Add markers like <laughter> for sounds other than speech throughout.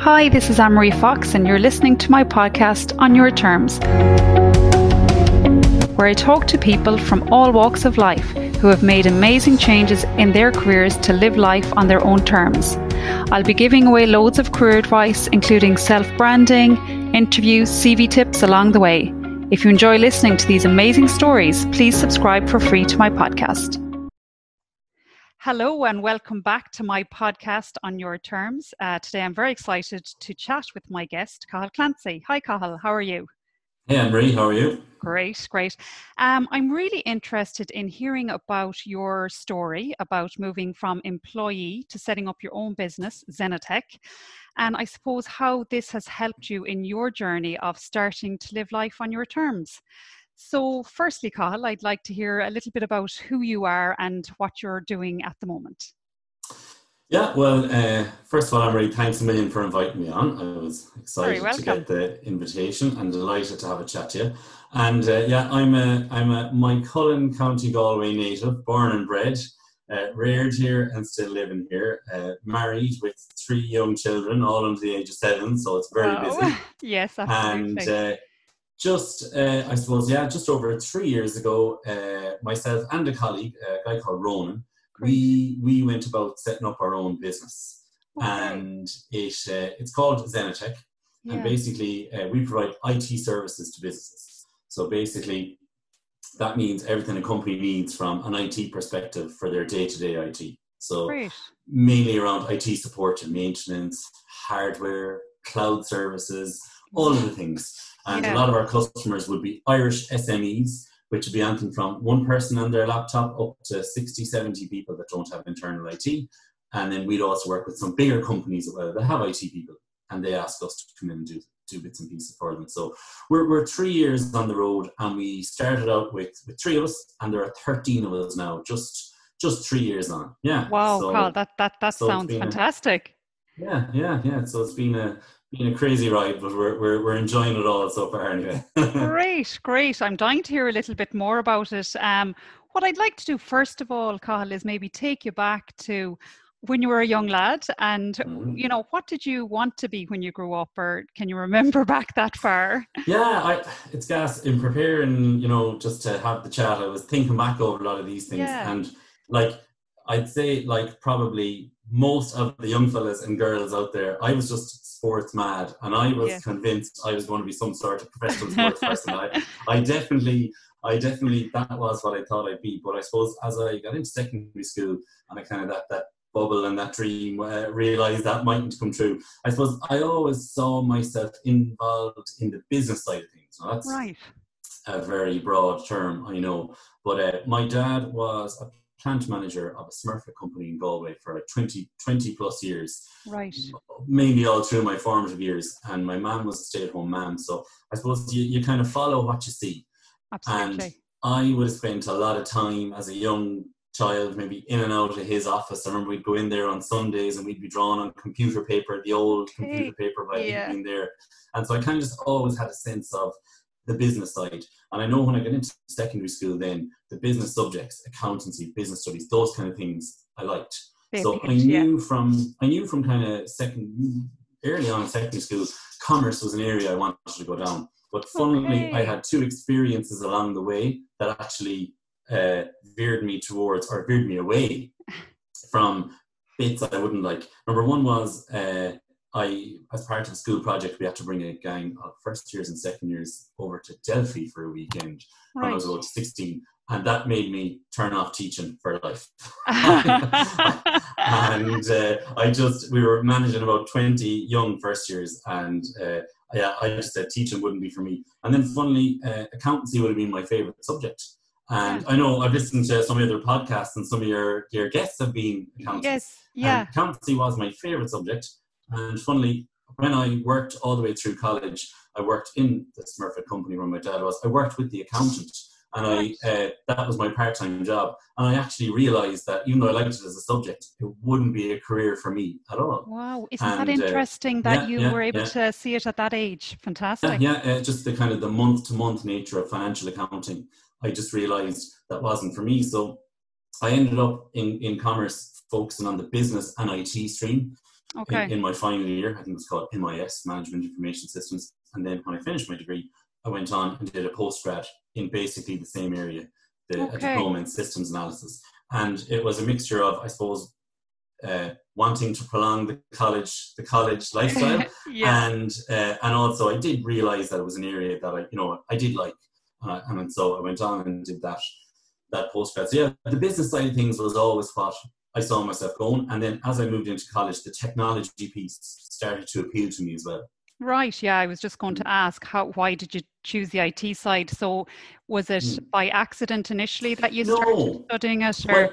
Hi, this is Anne Marie Fox, and you're listening to my podcast On Your Terms, where I talk to people from all walks of life who have made amazing changes in their careers to live life on their own terms. I'll be giving away loads of career advice, including self branding, interviews, CV tips along the way. If you enjoy listening to these amazing stories, please subscribe for free to my podcast. Hello, and welcome back to my podcast on your terms. Uh, today, I'm very excited to chat with my guest, Cathal Clancy. Hi, Cathal, how are you? Hey, Anne-Marie, how are you? Great, great. Um, I'm really interested in hearing about your story about moving from employee to setting up your own business, Zenitech, and I suppose how this has helped you in your journey of starting to live life on your terms. So, firstly, Cathal, I'd like to hear a little bit about who you are and what you're doing at the moment. Yeah, well, uh, first of all, I'm really thanks a million for inviting me on. I was excited to get the invitation and delighted to have a chat to you. And uh, yeah, I'm a I'm a Moycullen County Galway native, born and bred, uh, reared here and still living here. Uh, married with three young children, all under the age of seven, so it's very wow. busy. <laughs> yes, absolutely. And uh, just uh, I suppose yeah, just over three years ago, uh, myself and a colleague, a guy called Ronan, we we went about setting up our own business, okay. and it uh, it's called Zenitech, yeah. and basically uh, we provide IT services to businesses. So basically, that means everything a company needs from an IT perspective for their day to day IT. So Great. mainly around IT support and maintenance, hardware, cloud services, all of the things. And yeah. a lot of our customers would be Irish SMEs, which would be anything from one person on their laptop up to 60, 70 people that don't have internal IT. And then we'd also work with some bigger companies that have IT people, and they ask us to come in and do, do bits and pieces for them. So we're, we're three years on the road, and we started out with, with three of us, and there are 13 of us now, just just three years on. Yeah. Wow, so, Cathal, that that that so sounds fantastic. A, yeah, yeah, yeah. So it's been a been a crazy ride, but we're, we're, we're enjoying it all so far anyway. <laughs> great, great. I'm dying to hear a little bit more about it. Um, what I'd like to do first of all, Cathal, is maybe take you back to when you were a young lad and mm-hmm. you know what did you want to be when you grew up or can you remember <laughs> back that far yeah I, it's gas in preparing you know just to have the chat i was thinking back over a lot of these things yeah. and like i'd say like probably most of the young fellas and girls out there i was just sports mad, and I was yeah. convinced I was going to be some sort of professional <laughs> sports person. I, I definitely, I definitely, that was what I thought I'd be. But I suppose as I got into secondary school, and I kind of that that bubble and that dream uh, realized that mightn't come true. I suppose I always saw myself involved in the business side of things. Now that's right. a very broad term, I know. But uh, my dad was a plant manager of a Smurfit company in Galway for like 20, 20 plus years. Right. Mainly all through my formative years. And my mom was a stay at home mom. So I suppose you, you kind of follow what you see. Absolutely. And I would have spent a lot of time as a young child, maybe in and out of his office. I remember we'd go in there on Sundays and we'd be drawn on computer paper, the old computer paper by yeah. in there. And so I kind of just always had a sense of the business side. And I know when I got into secondary school, then the business subjects, accountancy, business studies, those kind of things I liked. Big so I knew yeah. from I knew from kind of second early on in secondary school, commerce was an area I wanted to go down. But funnily, okay. I had two experiences along the way that actually uh, veered me towards or veered me away <laughs> from bits I wouldn't like. Number one was uh, I, as part of the school project, we had to bring a gang of first years and second years over to Delphi for a weekend right. when I was about 16. And that made me turn off teaching for life. <laughs> and uh, I just, we were managing about 20 young first years, and uh, yeah, I just said teaching wouldn't be for me. And then, funnily, uh, accountancy would have been my favorite subject. And I know I've listened to some of your other podcasts, and some of your, your guests have been accountants. Yes, yeah. And accountancy was my favorite subject and funnily, when I worked all the way through college, I worked in the Smurfit company where my dad was. I worked with the accountant, and I uh, that was my part-time job. And I actually realised that even though I liked it as a subject, it wouldn't be a career for me at all. Wow, isn't and, that uh, interesting uh, that yeah, you yeah, were able yeah. to see it at that age? Fantastic. Yeah, uh, just the kind of the month-to-month nature of financial accounting. I just realised that wasn't for me. So I ended up in in commerce focusing on the business and IT stream okay. in, in my final year. I think it was called MIS, Management Information Systems. And then when I finished my degree, I went on and did a postgrad in basically the same area, the Okay. diploma in systems analysis. And it was a mixture of, I suppose, uh, wanting to prolong the college the college <laughs> lifestyle, yeah. and uh, and also I did realize that it was an area that I you know I did like, uh, and so I went on and did that that postgrad. So yeah, the business side of things was always what I saw myself going, and then as I moved into college, the technology piece started to appeal to me as well. Right. Yeah, I was just going to ask how. Why did you choose the IT side? So, was it Hmm. by accident initially that you No. started studying it, or Well,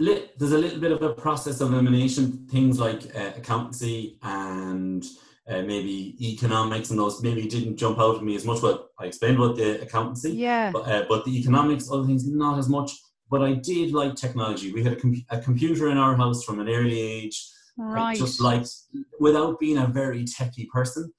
li- there's a little bit of a process of elimination. Things like uh, accountancy and uh, maybe economics and those maybe didn't jump out at me as much. Well, I explained about the accountancy, yeah, but, uh, but the economics, other things, not as much. But I did like technology. We had a, com- a computer in our house from an early age. I right. just liked, without being a very techy person.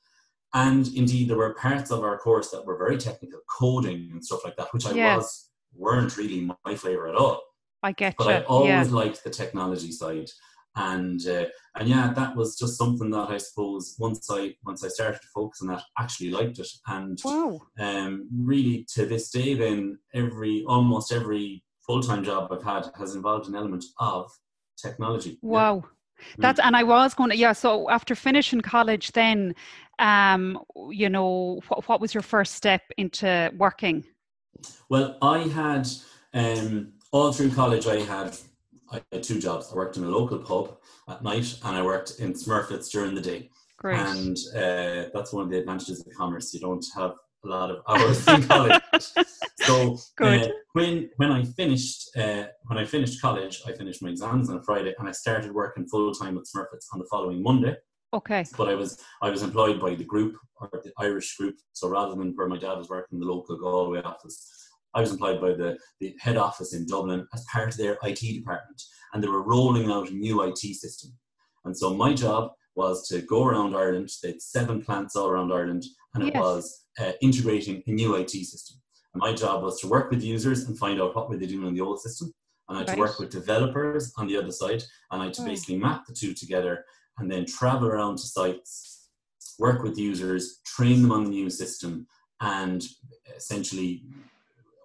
And indeed, there were parts of our course that were very technical, coding and stuff like that, which I Yes. was weren't really my flavor at all I get but I always Yeah. liked the technology side, and uh, and yeah, that was just something that I suppose once I once I started to focus on that, actually liked it, and Wow. um, really to this day, then every almost every full time job I've had has involved an element of technology. Yeah. Wow. That's and I was going to yeah. So after finishing college, then, um, you know, what, what was your first step into working? Well, I had um, all through college. I had I had two jobs. I worked in a local pub at night, and I worked in Smurfits during the day. Great. And uh, that's one of the advantages of commerce. You don't have a lot of hours in <laughs> college. So uh, when when I finished uh, when I finished college, I finished my exams on a Friday, and I started working full time with Smurfits on the following Monday. okay. But I was I was employed by the group or the Irish group. So rather than where my dad was working in the local Galway office, I was employed by the, the head office in Dublin as part of their IT department, and they were rolling out a new IT system. And so my job was to go around Ireland. They had seven plants all around Ireland, and it was uh, integrating a new IT system. And my job was to work with users and find out what were they doing on the old system, and I had Right. to work with developers on the other side, and I had to Oh. basically map the two together and then travel around to sites, work with users, train them on the new system, and essentially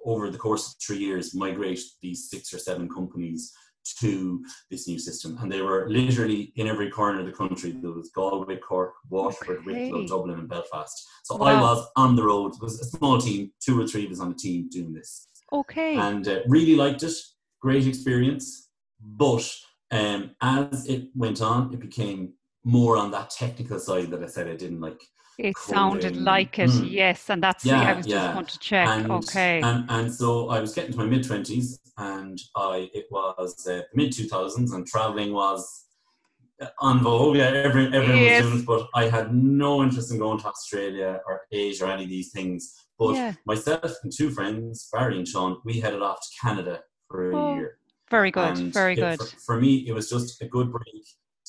over the course of three years migrate these six or seven companies to this new system. And they were literally in every corner of the country. There was Galway, Cork, Waterford, Wicklow. Dublin, and Belfast. So Wow. I was on the road. It was a small team, two or three of us on the team doing this Okay. and uh, really liked it. Great experience. But um, as it went on, it became more on that technical side that I said I didn't like. It sounded like it. Mm. Yes, and that's I Yeah, was yeah. just going to check. And, okay. And, and so I was getting to my mid twenties, and I it was uh, mid two thousands, and traveling was on vogue. Yeah, every, everyone Yes. was doing it, but I had no interest in going to Australia or Asia or any of these things. But Yeah. myself and two friends, Barry and Sean, we headed off to Canada for a Oh, year. very good. And Very it- good. For, for me, it was just a good break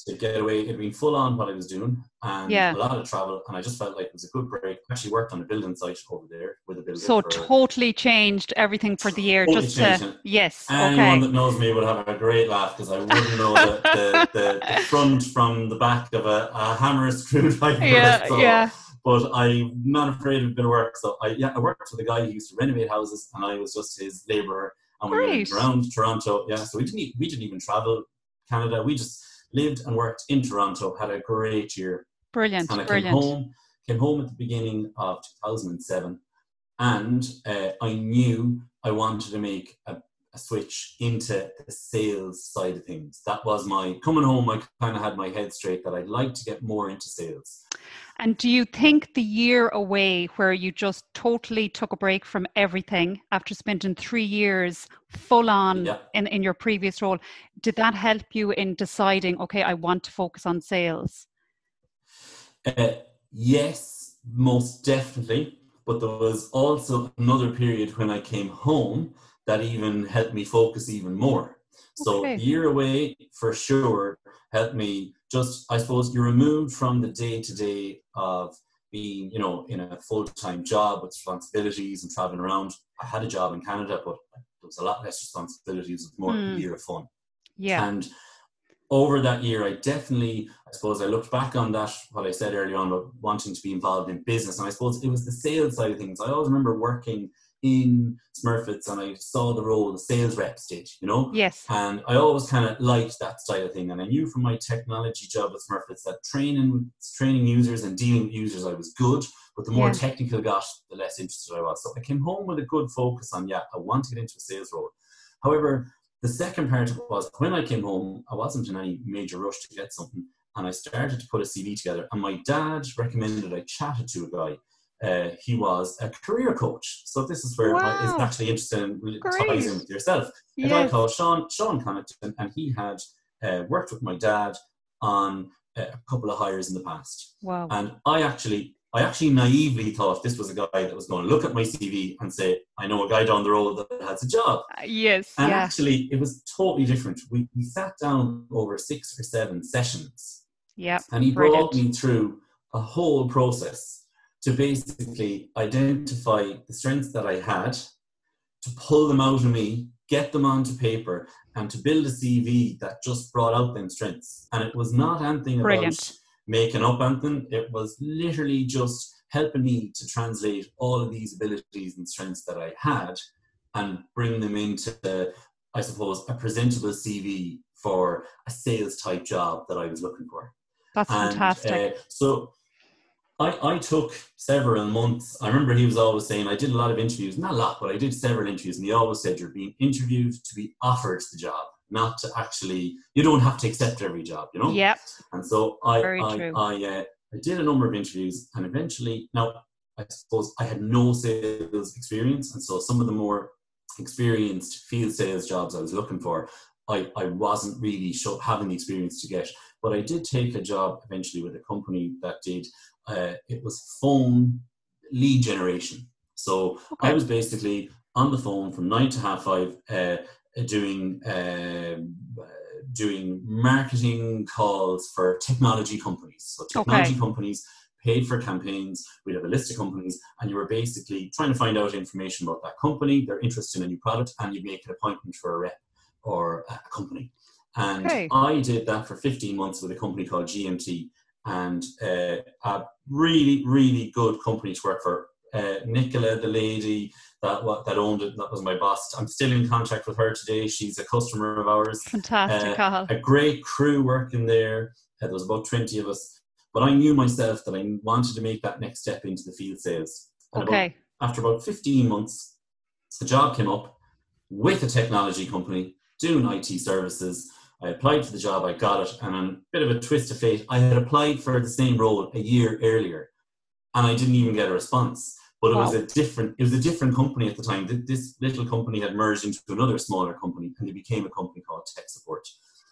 to get away. It'd been full on what I was doing and Yeah. a lot of travel, and I just felt like it was a good break. I actually worked on a building site over there with a builder. So for, totally changed everything for the year. Totally just changed to it. yes. Anyone Okay. that knows me would have a great laugh because I wouldn't know the, the, the, <laughs> the front from the back of a, a hammer screwdriver. <laughs> Yeah. so- Yeah. But I'm not afraid of a bit of work. So I yeah, I worked with a guy who used to renovate houses, and I was just his labourer. And we Great. went around Toronto. Yeah, so we didn't we didn't even travel Canada. We just lived and worked in Toronto. Had a great year. Brilliant. And I Brilliant. came home, came home at the beginning of 2007, and uh, I knew I wanted to make a, a switch into the sales side of things. That was my coming home. I kind of had my head straight that I'd like to get more into sales. And do you think the year away where you just totally took a break from everything after spending three years full on Yeah. in, in your previous role, did that help you in deciding, okay, I want to focus on sales? Uh, yes, most definitely. But there was also another period when I came home that even helped me focus even more. So Okay. year away for sure helped me just I suppose you're removed from the day to day of being, you know, in a full time job with responsibilities and traveling around. I had a job in Canada, but there was a lot less responsibilities, it was more Hmm. a year of fun. Yeah. And over that year, I definitely, I suppose, I looked back on that what I said earlier on about wanting to be involved in business, and I suppose it was the sales side of things. I always remember working in Smurfits and I saw the role the sales rep stage, you know? Yes. And I always kind of liked that style of thing. And I knew from my technology job at Smurfits that training training users and dealing with users I was good, but the more yeah. technical I got, the less interested I was. So I came home with a good focus on, yeah, I want to get into a sales role. However, the second part of it was when I came home, I wasn't in any major rush to get something. And I started to put a CV together. And my dad recommended I chatted to a guy uh, he was a career coach. So this is where wow. it's actually interesting Great. ties in with yourself. Yes. A guy called Sean Sean Connaughton, and he had uh, worked with my dad on a couple of hires in the past. Wow! And I actually, I actually naively thought this was a guy that was going to look at my CV and say, "I know a guy down the road that has a job." Uh, yes. And yeah. actually, it was totally different. We we sat down over six or seven sessions. Yeah. And he brought me through a whole process to basically identify the strengths that I had, to pull them out of me, get them onto paper, and to build a CV that just brought out them strengths. And it was not anything Brilliant. about making up anything, it was literally just helping me to translate all of these abilities and strengths that I had and bring them into, I suppose, a presentable CV for a sales type job that I was looking for. That's and, fantastic. Uh, so I, I took several months. I remember he was always saying, I did a lot of interviews, not a lot, but I did several interviews, and he always said, You're being interviewed to be offered the job, not to actually, you don't have to accept every job, you know? Yep. And so I, Very I, true. I, uh, I did a number of interviews, and eventually, now, I suppose I had no sales experience, and so some of the more experienced field sales jobs I was looking for, I, I wasn't really sure, having the experience to get. But I did take a job eventually with a company that did uh, it was phone lead generation. So okay. I was basically on the phone from nine to half five, uh, doing uh, doing marketing calls for technology companies. So technology okay. companies paid for campaigns. We'd have a list of companies, and you were basically trying to find out information about that company, their interest in a new product, and you make an appointment for a rep or a company. And okay. I did that for 15 months with a company called GMT and uh, a really, really good company to work for. Uh, Nicola, the lady that that owned it, that was my boss. I'm still in contact with her today. She's a customer of ours. Fantastic, uh, A great crew working there. Uh, there was about 20 of us. But I knew myself that I wanted to make that next step into the field sales. And okay. About, after about 15 months, the job came up with a technology company doing IT services I applied for the job, I got it, and on a bit of a twist of fate, I had applied for the same role a year earlier, and I didn't even get a response. But it wow. was a different, it was a different company at the time. This little company had merged into another smaller company, and it became a company called Tech Support.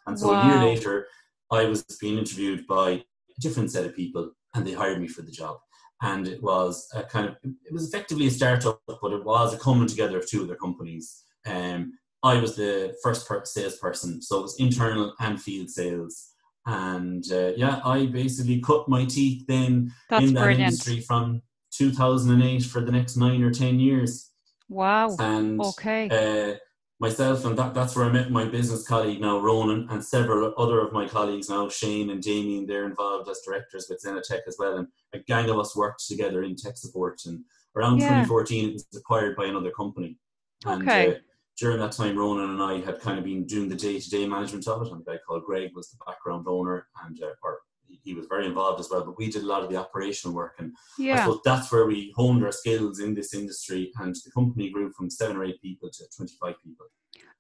And so wow. a year later, I was being interviewed by a different set of people, and they hired me for the job. And it was a kind of, it was effectively a startup, but it was a coming together of two other companies. Um, I was the first per- salesperson, so it was internal and field sales. And uh, yeah, I basically cut my teeth then That's in that brilliant. industry from 2008 for the next nine or 10 years. Wow. And okay. Uh, myself, and that, that's where I met my business colleague now, Ronan, and several other of my colleagues now, Shane and Damien, they're involved as directors with Zenitech as well. And a gang of us worked together in tech support. And around yeah. 2014, it was acquired by another company. And, okay. Uh, during that time, Ronan and I had kind of been doing the day-to-day management of it. And a guy called Greg was the background owner, and uh, or he was very involved as well. But we did a lot of the operational work, and yeah. I suppose that's where we honed our skills in this industry. And the company grew from seven or eight people to twenty-five people.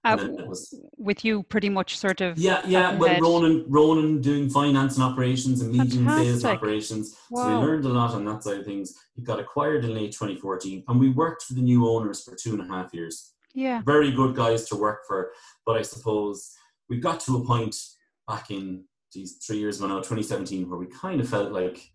Uh, was, with you pretty much sort of yeah yeah well Ronan Ronan doing finance and operations and medium sales operations wow. so we learned a lot on that side of things it got acquired in late 2014 and we worked for the new owners for two and a half years yeah. Very good guys to work for. But I suppose we got to a point back in these three years ago now, 2017, where we kind of felt like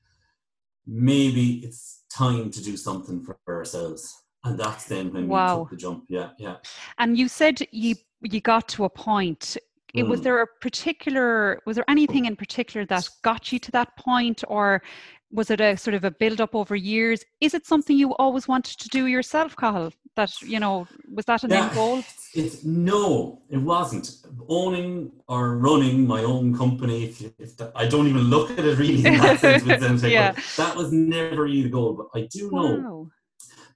maybe it's time to do something for ourselves. And that's then when wow. we took the jump. Yeah, yeah. And you said you you got to a point. Mm. Was there a particular was there anything in particular that got you to that point or was it a sort of a build up over years? Is it something you always wanted to do yourself, Cathal? That you know was that an yeah, end goal? It's, no, it wasn't. Owning or running my own company, if, if that, I don't even look at it really in that sense <laughs> yeah. that was never really the goal. But I do know wow.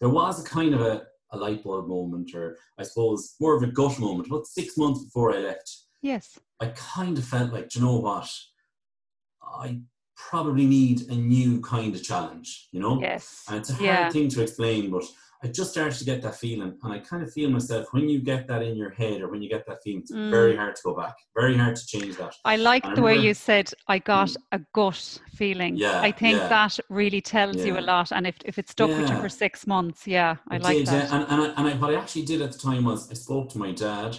there was a kind of a, a light bulb moment, or I suppose more of a gut moment, about six months before I left. Yes. I kind of felt like, you know what? I probably need a new kind of challenge, you know? Yes. And it's a hard yeah. thing to explain, but I just started to get that feeling. And I kind of feel myself when you get that in your head or when you get that feeling, it's mm. very hard to go back, very hard to change that. I like the way you said, I got mm. a gut feeling. Yeah. I think yeah. that really tells yeah. you a lot. And if, if it stuck yeah. with you for six months, yeah, I it like did, that. And, and, I, and I, what I actually did at the time was I spoke to my dad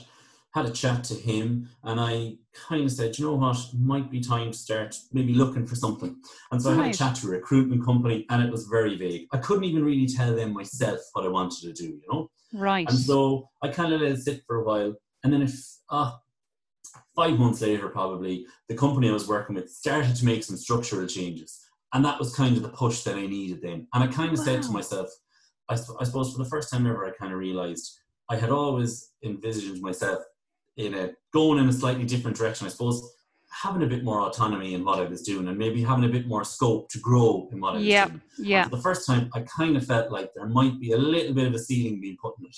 had a chat to him and I kind of said, you know what, might be time to start maybe looking for something. And so right. I had a chat to a recruitment company and it was very vague. I couldn't even really tell them myself what I wanted to do, you know? Right. And so I kind of let it sit for a while. And then if uh, five months later, probably, the company I was working with started to make some structural changes. And that was kind of the push that I needed then. And I kind of wow. said to myself, I, I suppose for the first time ever, I kind of realized I had always envisioned myself in a going in a slightly different direction. I suppose having a bit more autonomy in what I was doing and maybe having a bit more scope to grow in what I was yep, doing. Yeah. For the first time, I kind of felt like there might be a little bit of a ceiling being put in it.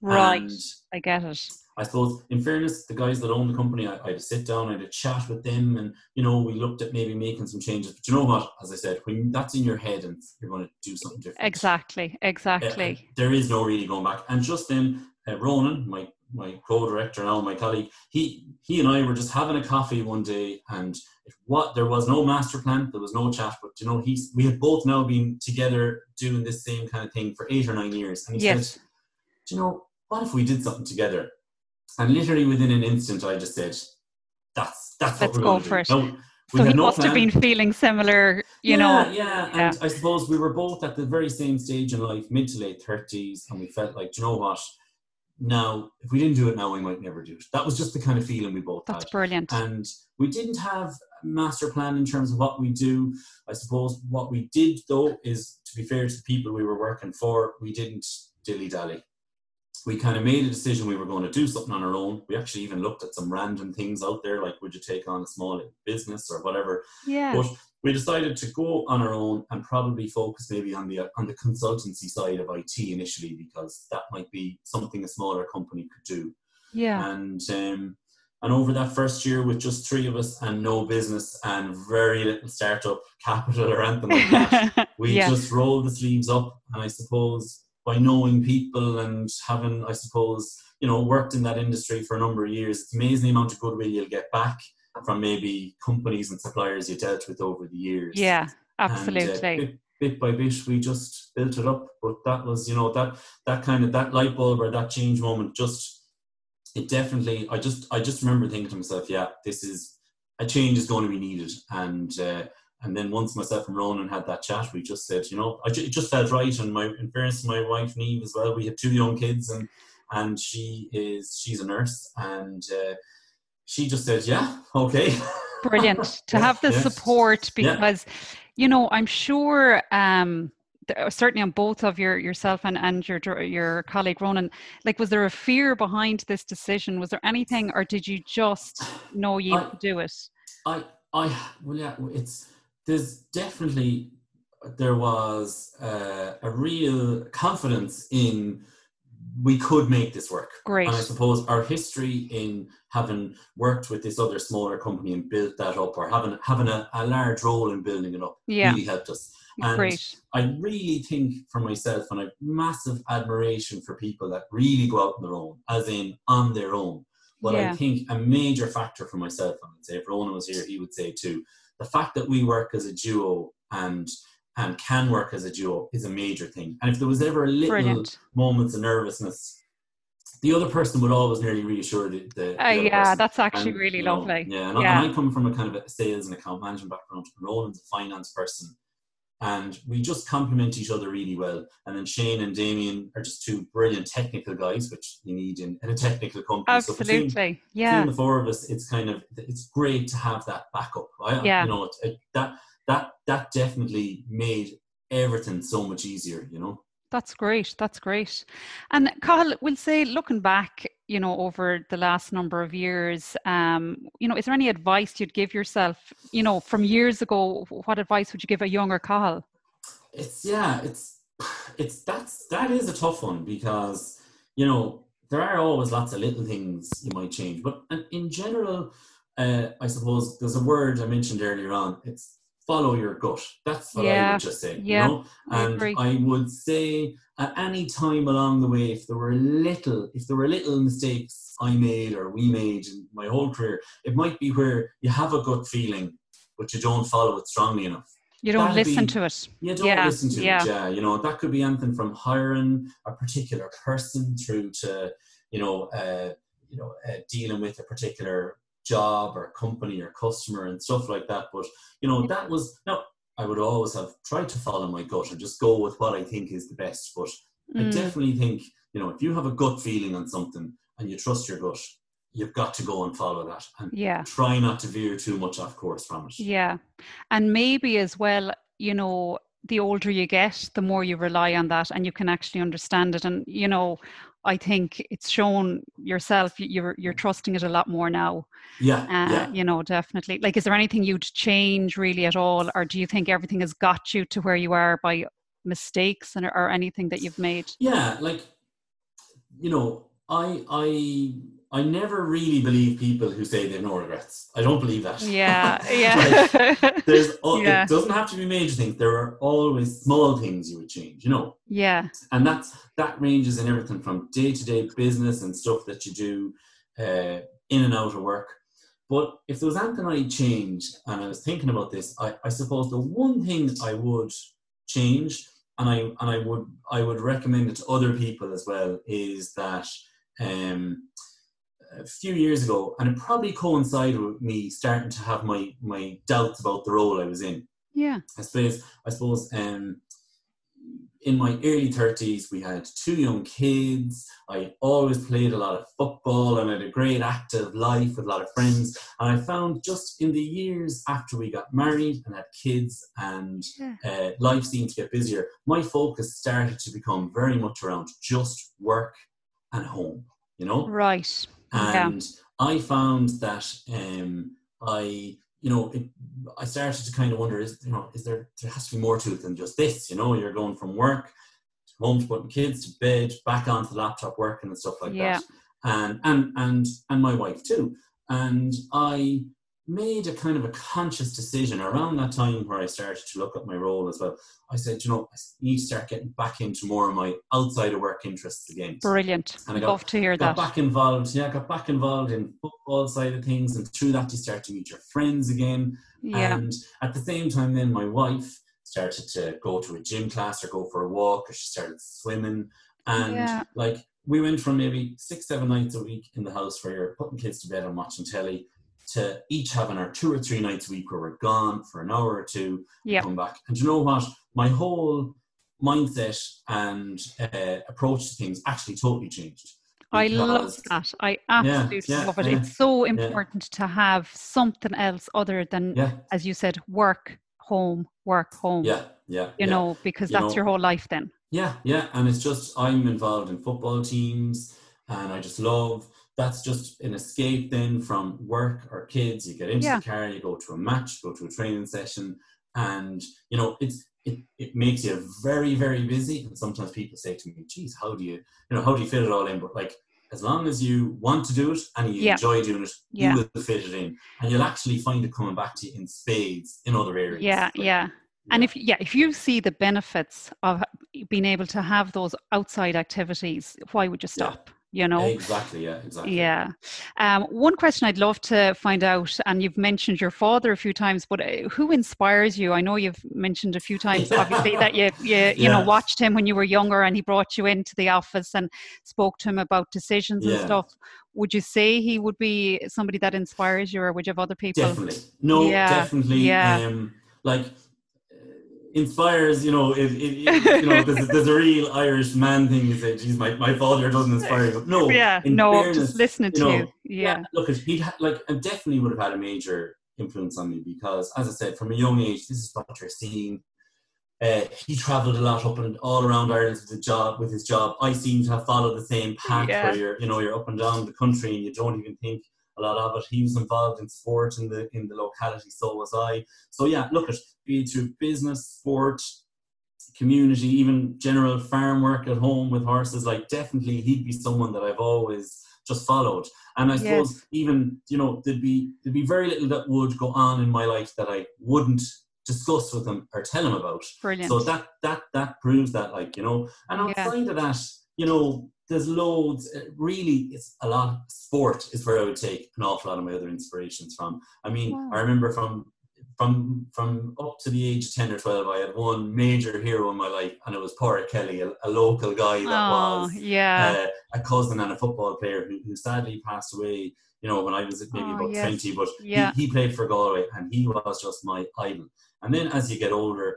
Right. And I get it. I suppose, in fairness, the guys that own the company, I, I had to sit down, I had a chat with them, and you know, we looked at maybe making some changes. But you know what? As I said, when that's in your head and you're going to do something different, exactly, exactly, uh, there is no really going back. And just then, uh, Ronan, my my co-director now, my colleague, he he and I were just having a coffee one day, and it, what there was no master plan, there was no chat, but you know, he we had both now been together doing this same kind of thing for eight or nine years, and he yes. said, "Do you know, what if we did something together? And literally within an instant, I just said, that's that's Let's what we're go for it. No, so he no must plan. have been feeling similar, you yeah, know. Yeah, and yeah. I suppose we were both at the very same stage in life, mid to late thirties, and we felt like, you know what, now, if we didn't do it now, we might never do it. That was just the kind of feeling we both That's had. brilliant. And we didn't have a master plan in terms of what we do. I suppose what we did, though, is to be fair to the people we were working for, we didn't dilly dally. We kind of made a decision we were going to do something on our own. We actually even looked at some random things out there, like would you take on a small business or whatever. Yeah. But we decided to go on our own and probably focus maybe on the on the consultancy side of IT initially because that might be something a smaller company could do. Yeah. And um, and over that first year with just three of us and no business and very little startup capital or anything like that, <laughs> we yeah. just rolled the sleeves up. And I suppose by knowing people and having, I suppose, you know, worked in that industry for a number of years, it's amazing the amount of goodwill you'll get back from maybe companies and suppliers you dealt with over the years. Yeah, absolutely. And, uh, bit, bit, by bit, we just built it up. But that was, you know, that that kind of that light bulb or that change moment. Just it definitely. I just I just remember thinking to myself, yeah, this is a change is going to be needed. And uh, and then once myself and Ronan had that chat, we just said, you know, I, it just felt right. And my in fairness, to my wife Neve as well. We have two young kids, and and she is she's a nurse and. Uh, she just said, "Yeah, okay." <laughs> Brilliant to have the yes. support because, yeah. you know, I'm sure. Um, certainly on both of your yourself and, and your your colleague Ronan, like was there a fear behind this decision? Was there anything, or did you just know you I, could do it? I I well yeah, it's there's definitely there was uh, a real confidence in we could make this work. Great. And I suppose our history in having worked with this other smaller company and built that up, or having having a, a large role in building it up, yeah. really helped us. And Great. I really think for myself, and I have massive admiration for people that really go out on their own, as in on their own. But yeah. I think a major factor for myself, I would say, if Ronan was here, he would say too, the fact that we work as a duo and and can work as a duo is a major thing. And if there was ever a little Brilliant. moments of nervousness, the other person would always nearly reassure the, the, uh, yeah, person. that's actually and, really know, lovely. Yeah, and, yeah. I, and I come from a kind of a sales and account management background. Ronan's a finance person, and we just complement each other really well. And then Shane and Damien are just two brilliant technical guys, which you need in, in a technical company. Absolutely, so between, yeah. Between the four of us, it's kind of it's great to have that backup. Right? Yeah, you know it, it, that that that definitely made everything so much easier. You know. That's great. That's great. And Cathal, we'll say, looking back, you know, over the last number of years, um, you know, is there any advice you'd give yourself, you know, from years ago? What advice would you give a younger Cathal? It's yeah, it's it's that's that is a tough one because you know there are always lots of little things you might change, but in general, uh, I suppose there's a word I mentioned earlier on. It's follow your gut. That's what yeah. I would just say. Yeah. You know? And I, I, would say at any time along the way, if there were little, if there were little mistakes I made or we made in my whole career, it might be where you have a gut feeling, but you don't follow it strongly enough. You don't That'd listen be, to it. You don't yeah. listen to yeah. it. Yeah. You know, that could be anything from hiring a particular person through to, you know, uh, you know, uh, dealing with a particular job or company or customer and stuff like that. But you know, that was now I would always have tried to follow my gut and just go with what I think is the best. But mm. I definitely think, you know, if you have a gut feeling on something and you trust your gut, you've got to go and follow that and yeah. try not to veer too much off course from it. Yeah. And maybe as well, you know, the older you get, the more you rely on that and you can actually understand it. And, you know, I think it's shown yourself you're you're trusting it a lot more now. Yeah, uh, yeah. You know, definitely. Like, is there anything you'd change really at all, or do you think everything has got you to where you are by mistakes and or anything that you've made? Yeah, like you know, I I I never really believe people who say they have no regrets. I don't believe that. Yeah, <laughs> yeah. like, there's yeah. it doesn't have to be major things. There are always small things you would change, you know. Yeah. And that's that ranges in everything from day to day business and stuff that you do uh, in and out of work. But if there was anything I changed, and I was thinking about this, I, I suppose the one thing I would change, and I and I would I would recommend it to other people as well, is that. Um, a few years ago, and it probably coincided with me starting to have my my doubts about the role I was in. Yeah, I suppose I suppose um, in my early thirties, we had two young kids. I always played a lot of football, and had a great active life with a lot of friends. And I found just in the years after we got married and had kids, and yeah. uh, life seemed to get busier, my focus started to become very much around just work and home. You know, right and yeah. I found that um, I, you know, it, I started to kind of wonder, is you know, is there there has to be more to it than just this? You know, you're going from work to home to putting kids to bed, back onto the laptop working and stuff like yeah. that, and and and and my wife too. And I made a kind of a conscious decision around that time where I started to look at my role as well. I said, you know, I need to start getting back into more of my outside of work interests again. Brilliant. And I got, Love to hear got that. back involved. Yeah, I got back involved in football side of things, and through that you start to meet your friends again. Yeah. And at the same time, then my wife started to go to a gym class or go for a walk, or she started swimming, and yeah. like we went from maybe six, seven nights a week in the house where you're putting kids to bed and watching telly to each having our two or three nights a week where we're gone for an hour or two, yep. come back. And you know what? My whole mindset and uh, approach to things actually totally changed. I love that. I absolutely yeah, yeah, love it. Yeah, it's so important to have something else other than, as you said, work, home, work, home. Yeah, yeah. You know, because you that's know, your whole life then. Yeah, yeah. And it's just, I'm involved in football teams and I just love that's just an escape then from work or kids. You get into yeah. the car, you go to a match, go to a training session, and you know it's it, it makes you very very busy. And sometimes people say to me, "Geez, how do you you know how do you fit it all in?" But like as long as you want to do it and you yeah. enjoy doing it, yeah. you will fit it in, and you'll actually find it coming back to you in spades in other areas. Yeah, like, yeah. And if yeah, if you see the benefits of being able to have those outside activities, why would you stop? Yeah you know? Exactly yeah exactly. Yeah. Um, one question i'd love to find out and you've mentioned your father a few times but uh, who inspires you? I know you've mentioned a few times <laughs> obviously that you you, you yeah. know watched him when you were younger and he brought you into the office and spoke to him about decisions yeah. and stuff. Would you say he would be somebody that inspires you or would you have other people? Definitely. No yeah. definitely yeah. um, like inspires, you know, if, if, you know, there's, there's, a real Irish man thing. You say, "Geez, my, my father doesn't inspire you." No, yeah, no, fairness, just listening to you. Know, you. Yeah. yeah, look, he ha- like, I definitely would have had a major influence on me because, as I said, from a young age, this is what you're seeing. uh, he travelled a lot up and all around Ireland with his job. With his job, I seem to have followed the same path yeah. where you're, you know, you're up and down the country and you don't even think lot of it. He was involved in sport in the in the locality, so was I. So yeah, look at be it through business, sport, community, even general farm work at home with horses. Like definitely, he'd be someone that I've always just followed. And I suppose yes. even you know there'd be there'd be very little that would go on in my life that I wouldn't discuss with him or tell him about. Brilliant. So that that that proves that, like you know, and outside yeah. of that, you know, there's loads. Really, it's a lot. Sport is where I would take an awful lot of my other inspirations from. I mean, wow. I remember from from from up to the age of 10 or 12 i had one major hero in my life and it was Pádraig Kelly a, a local guy that oh, was yeah. uh, a cousin and a football player who, who sadly passed away you know when i was maybe oh, about yes. 20 but yeah. he, he played for galway and he was just my idol and then as you get older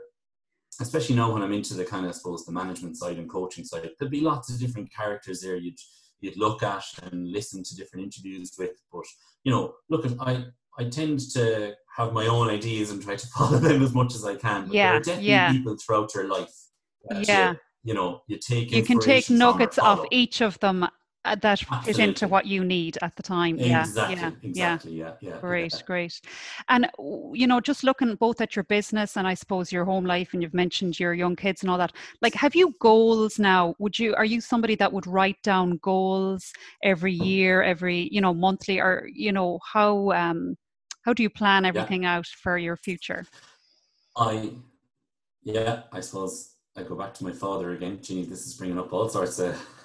especially now when i'm into the kind of I suppose the management side and coaching side there'd be lots of different characters there you'd you'd look at and listen to different interviews with but you know look at i I tend to have my own ideas and try to <laughs> follow them as much as I can. But yeah, there are definitely yeah. people throughout your life. yeah. You, you, know, you take you can take nuggets of each of them that Absolutely. fit into what you need at the time. Exactly, yeah, yeah, exactly. Yeah, yeah. Great, yeah. great. And you know, just looking both at your business and I suppose your home life, and you've mentioned your young kids and all that. Like, have you goals now? Would you are you somebody that would write down goals every year, every you know monthly, or you know how um how do you plan everything out for your future? I, yeah, I suppose I go back to my father again. Gee, this is bringing up all sorts of <laughs>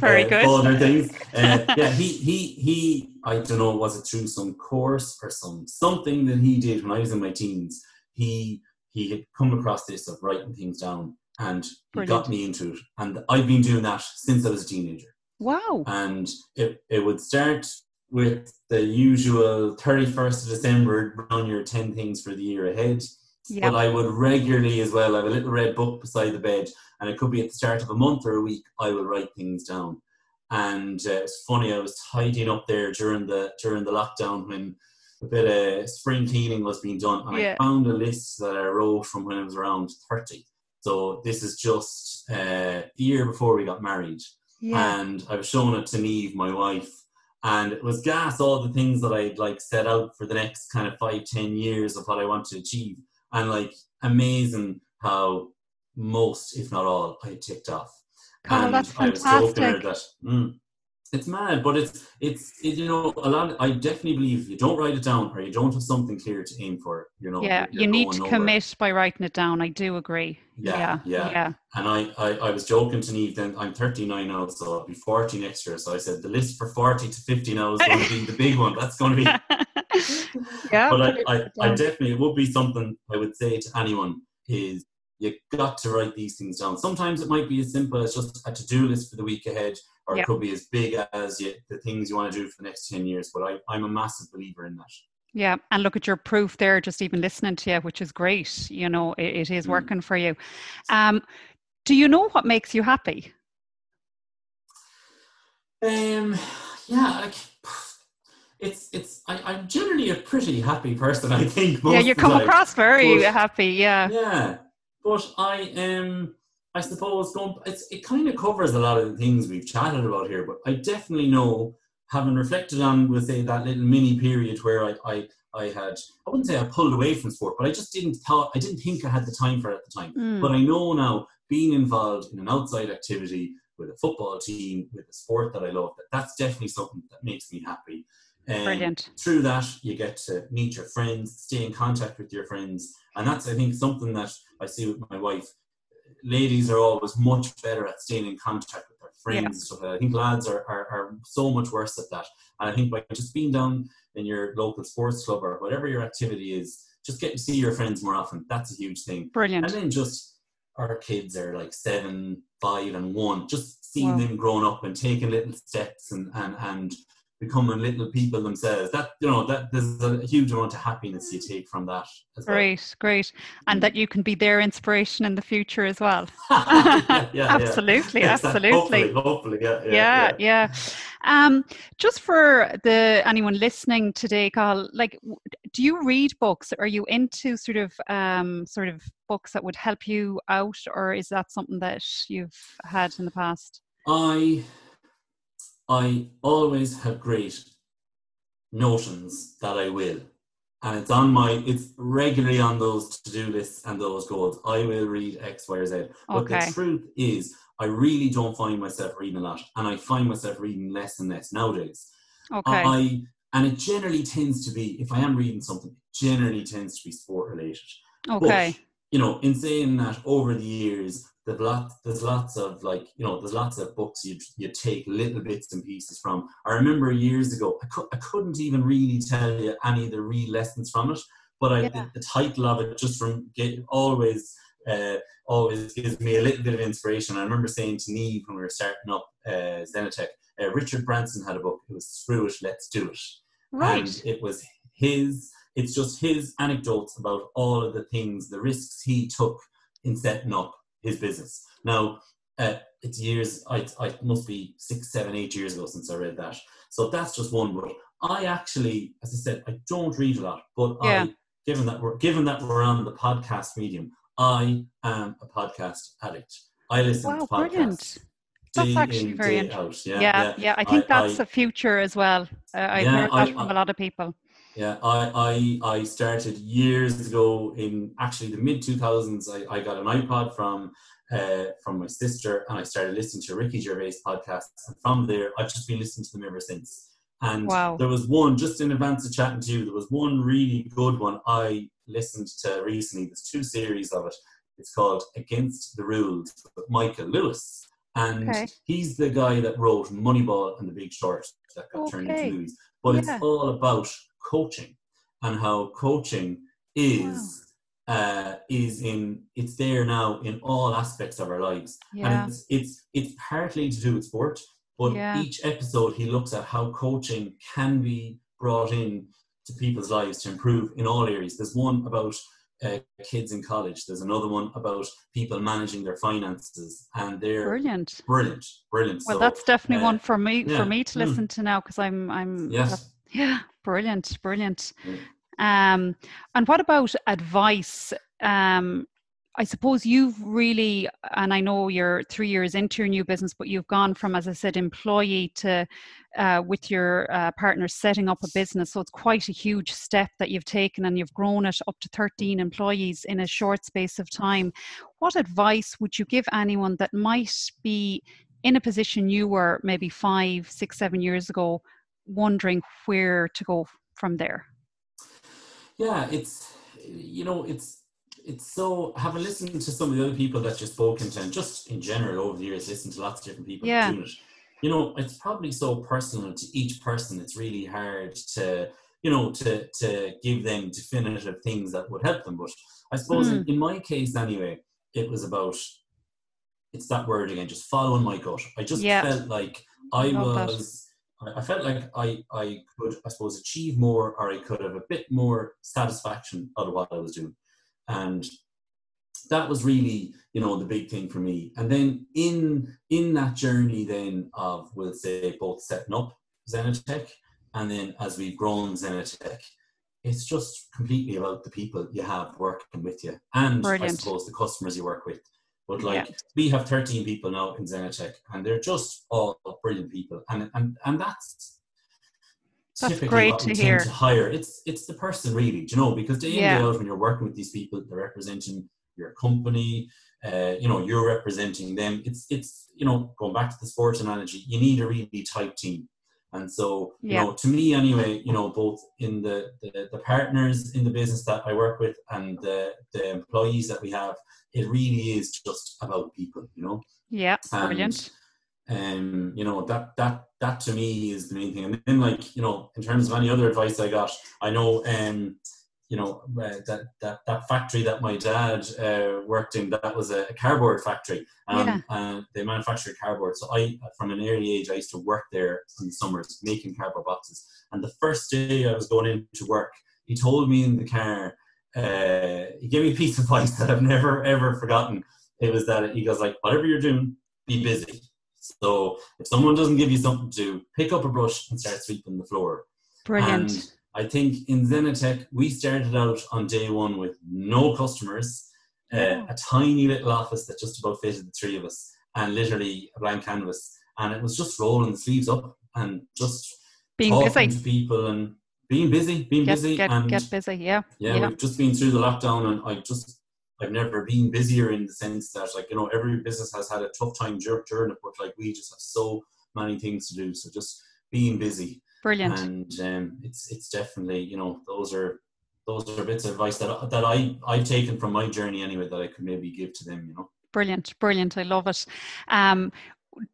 very uh, good father things. <laughs> Uh, yeah, he he he. I don't know, was it through some course or some something that he did when I was in my teens? He he had come across this of writing things down, and he Brilliant. got me into it. And I've been doing that since I was a teenager. Wow! And it it would start with the usual 31st of December on your 10 things for the year ahead. Yep. But I would regularly as well, I have a little red book beside the bed, and it could be at the start of a month or a week, I will write things down. And uh, it's funny, I was tidying up there during the during the lockdown when a bit of spring cleaning was being done, and yeah. I found a list that I wrote from when I was around 30. So this is just uh, the year before we got married. Yeah. And I was showing it to Neve, my wife, and it was gas all the things that I'd like set out for the next kind of five, ten years of what I want to achieve, and like amazing how most, if not all, I ticked off. Oh, and that's fantastic. I was joking that mm, it's mad, but it's it's it, you know a lot. Of, I definitely believe if you don't write it down or you don't have something clear to aim for, you know. Yeah, you need to commit by writing it down. I do agree. Yeah, yeah, yeah. yeah. And I, I, I was joking to Neve. Then I'm 39 now, so I'll be 40 next year. So I said the list for 40 to 50 now is going to be the big one. That's going to be. <laughs> yeah, but I, I, I definitely it would be something I would say to anyone is you got to write these things down. Sometimes it might be as simple as just a to-do list for the week ahead or yep. it could be as big as you, the things you want to do for the next 10 years. But I, I'm a massive believer in that. Yeah, and look at your proof there, just even listening to you, which is great. You know, it, it is mm. working for you. Um, do you know what makes you happy? Um, yeah, like, it's it's I, am generally a pretty happy person. I think. yeah, you come across very but, happy. Yeah. Yeah, but I am. Um, I suppose going, it kind of covers a lot of the things we've chatted about here, but I definitely know, having reflected on, we'll say, that little mini period where I, I, I had, I wouldn't say I pulled away from sport, but I just didn't thought, I didn't think I had the time for it at the time. Mm. But I know now, being involved in an outside activity with a football team, with a sport that I love, that that's definitely something that makes me happy. Um, Brilliant. Through that, you get to meet your friends, stay in contact with your friends, and that's I think something that I see with my wife ladies are always much better at staying in contact with their friends yeah. and stuff like that. I think lads are, are, are so much worse at that. And I think by just being down in your local sports club or whatever your activity is, just get to see your friends more often. That's a huge thing. Brilliant. And then just our kids are like seven, five, and one. Just seeing wow. them growing up and taking little steps and and and becoming little people themselves. That you know that there's a huge amount of happiness you take from that. great, well. great, and that you can be their inspiration in the future as well. <laughs> yeah, yeah, absolutely, yeah. absolutely. Hopefully, hopefully, yeah, yeah, yeah. Um, just for the anyone listening today, Cathal, like, do you read books? Are you into sort of um, sort of books that would help you out, or is that something that you've had in the past? I I always have great notions that I will. And it's on my, it's regularly on those to do lists and those goals. I will read X, Y, or Z. But okay. the truth is, I really don't find myself reading a lot. And I find myself reading less and less nowadays. Okay. I, and it generally tends to be, if I am reading something, it generally tends to be sport related. Okay. But, you know, in saying that over the years, there's lots there's lots of like you know there's lots of books you you take little bits and pieces from. I remember years ago i, cu- I couldn't even really tell you any of the real lessons from it but I, yeah. the, the, title of it just from get, always uh, always gives me a little bit of inspiration. I remember saying to Neve when we were starting up uh, Zenitech, uh, richard branson had a book. It was screw it let's do it. Right. and it was his it's just his anecdotes about all of the things the risks he took in setting up his business. Now, uh, it's years, I, I must be six, seven, eight years ago since I read that. So that's just one. But I actually, as I said, I don't read a lot, but yeah. I, given that we're given that we're on the podcast medium, I am a podcast addict. I listen wow, to podcasts. Brilliant. That's actually in, very interesting. Yeah, yeah, yeah, I think I, that's I, a future as well. Uh, I've yeah, heard that from a lot of people. Yeah, I, I I started years ago in actually the mid two thousands. I, I got an iPod from uh, from my sister, and I started listening to Ricky Gervais podcasts. And from there, I've just been listening to them ever since. And wow. there was one just in advance of chatting to you. There was one really good one I listened to recently. There's two series of it. It's called Against the Rules with Michael Lewis. And okay. he's the guy that wrote Moneyball and The Big Short that got okay. turned into movies. But yeah. it's all about coaching and how coaching is wow. uh, is in it's there now in all aspects of our lives yeah. and it's it's it's partly to do with sport but yeah. each episode he looks at how coaching can be brought in to people's lives to improve in all areas there's one about uh, kids in college. There's another one about people managing their finances, and they're brilliant, brilliant, brilliant. Well, so, that's definitely uh, one for me yeah. for me to listen mm. to now because I'm I'm yes. Yeah, brilliant, brilliant. Um, and what about advice? Um, I suppose you've really, and I know you're three years into your new business, but you've gone from, as I said, employee to uh, with your uh, partner setting up a business. So it's quite a huge step that you've taken, and you've grown it up to 13 employees in a short space of time. What advice would you give anyone that might be in a position you were maybe five, six, seven years ago, wondering where to go from there? Yeah, it's you know it's it's so having listened to some of the other people that you've spoken to, and just in general over the years, listened to lots of different people yeah. doing it. You know, it's probably so personal to each person. It's really hard to you know to to give them definitive things that would help them. But I suppose mm. in, in my case, anyway, it was about it's that word again, just following my gut. I just yeah. felt like I was. That I felt like I, I could, I suppose, achieve more or I could have a bit more satisfaction out of what I was doing. And that was really, you know, the big thing for me. And then in in that journey then of, we'll say, both setting up Zenitech and then as we've grown Zenitech, it's just completely about the people you have working with you and Brilliant. I suppose the customers you work with. But like yeah. we have 13 people now in Zenitech and they're just all brilliant people. And and and that's that's typically great what we to hear. To hire. It's it's the person really, you know, because day yeah. in day out when you're working with these people, they're representing your company, uh, you know, you're representing them. It's it's you know, going back to the sports analogy, you need a really tight team. And so, you yeah. know, to me anyway, you know, both in the, the, the partners in the business that I work with and the, the employees that we have, it really is just about people, you know. Yeah, and, brilliant. Um, you know that that that to me is the main thing. And then, like you know, in terms of any other advice I got, I know um, you know uh, that, that that factory that my dad uh, worked in that was a, cardboard factory. Um, yeah. and they manufactured cardboard. So i from an early age i used to work there in the summers making cardboard boxes. And the first day i was going into work he told me in the car uh, he gave me a piece of advice <laughs> that i've never ever forgotten. It was that he goes like whatever you're doing be busy. So if someone doesn't give you something to pick up a brush and start sweeping the floor. Brilliant. And I think in Zenitech, we started out on day one with no customers, uh, a tiny little office that just about fitted the three of us, and literally a blank canvas. And it was just rolling the sleeves up and just being talking busy to people and being busy, being get, busy, get, and get busy. Yeah, yeah, yeah. We've just been through the lockdown, and I just I've never been busier in the sense that like you know every business has had a tough time during it, but like we just have so many things to do. So just being busy Brilliant. And um, it's it's definitely you know those are those are bits of advice that that I I've taken from my journey anyway that I could maybe give to them. You know. Brilliant, brilliant. I love it. Um,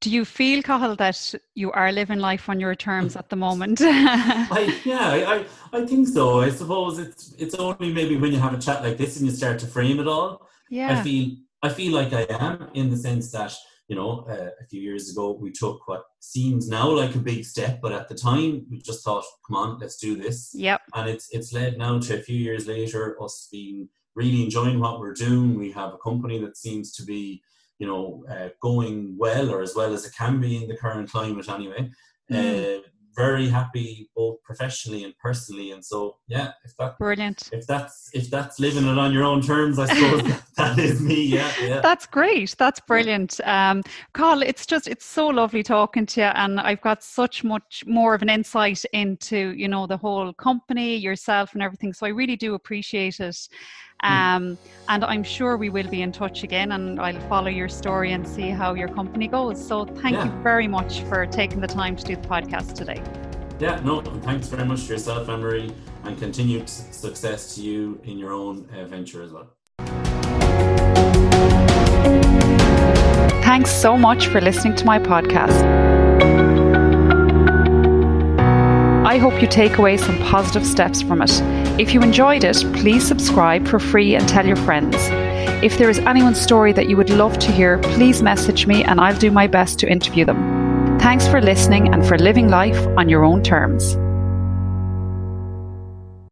do you feel, Cathal, that you are living life on your terms at the moment? <laughs> I, yeah, I, I think so. I suppose it's it's only maybe when you have a chat like this and you start to frame it all. Yeah. I feel I feel like I am in the sense that you know, uh, a few years ago, we took what seems now like a big step, but at the time, we just thought, "Come on, let's do this." Yep. And it's it's led now to a few years later us being really enjoying what we're doing. We have a company that seems to be, you know, uh, going well or as well as it can be in the current climate, anyway. Mm. Uh, very happy both professionally and personally. And so yeah if that brilliant. if that's if that's living it on your own terms i suppose that, <laughs> that is me. Yeah yeah. That's great. That's brilliant. Um Cathal it's just it's so lovely talking to you and i've got such much more of an insight into you know the whole company yourself and everything. So i really do appreciate it. Um, and I'm sure we will be in touch again and I'll follow your story and see how your company goes. So thank yeah. you very much for taking the time to do the podcast today. Yeah, no, thanks very much to yourself, Emery, and continued success to you in your own uh, venture as well. Thanks so much for listening to my podcast. I hope you take away some positive steps from it. If you enjoyed it, please subscribe for free and tell your friends. If there is anyone's story that you would love to hear, please message me and I'll do my best to interview them. Thanks for listening and for living life on your own terms.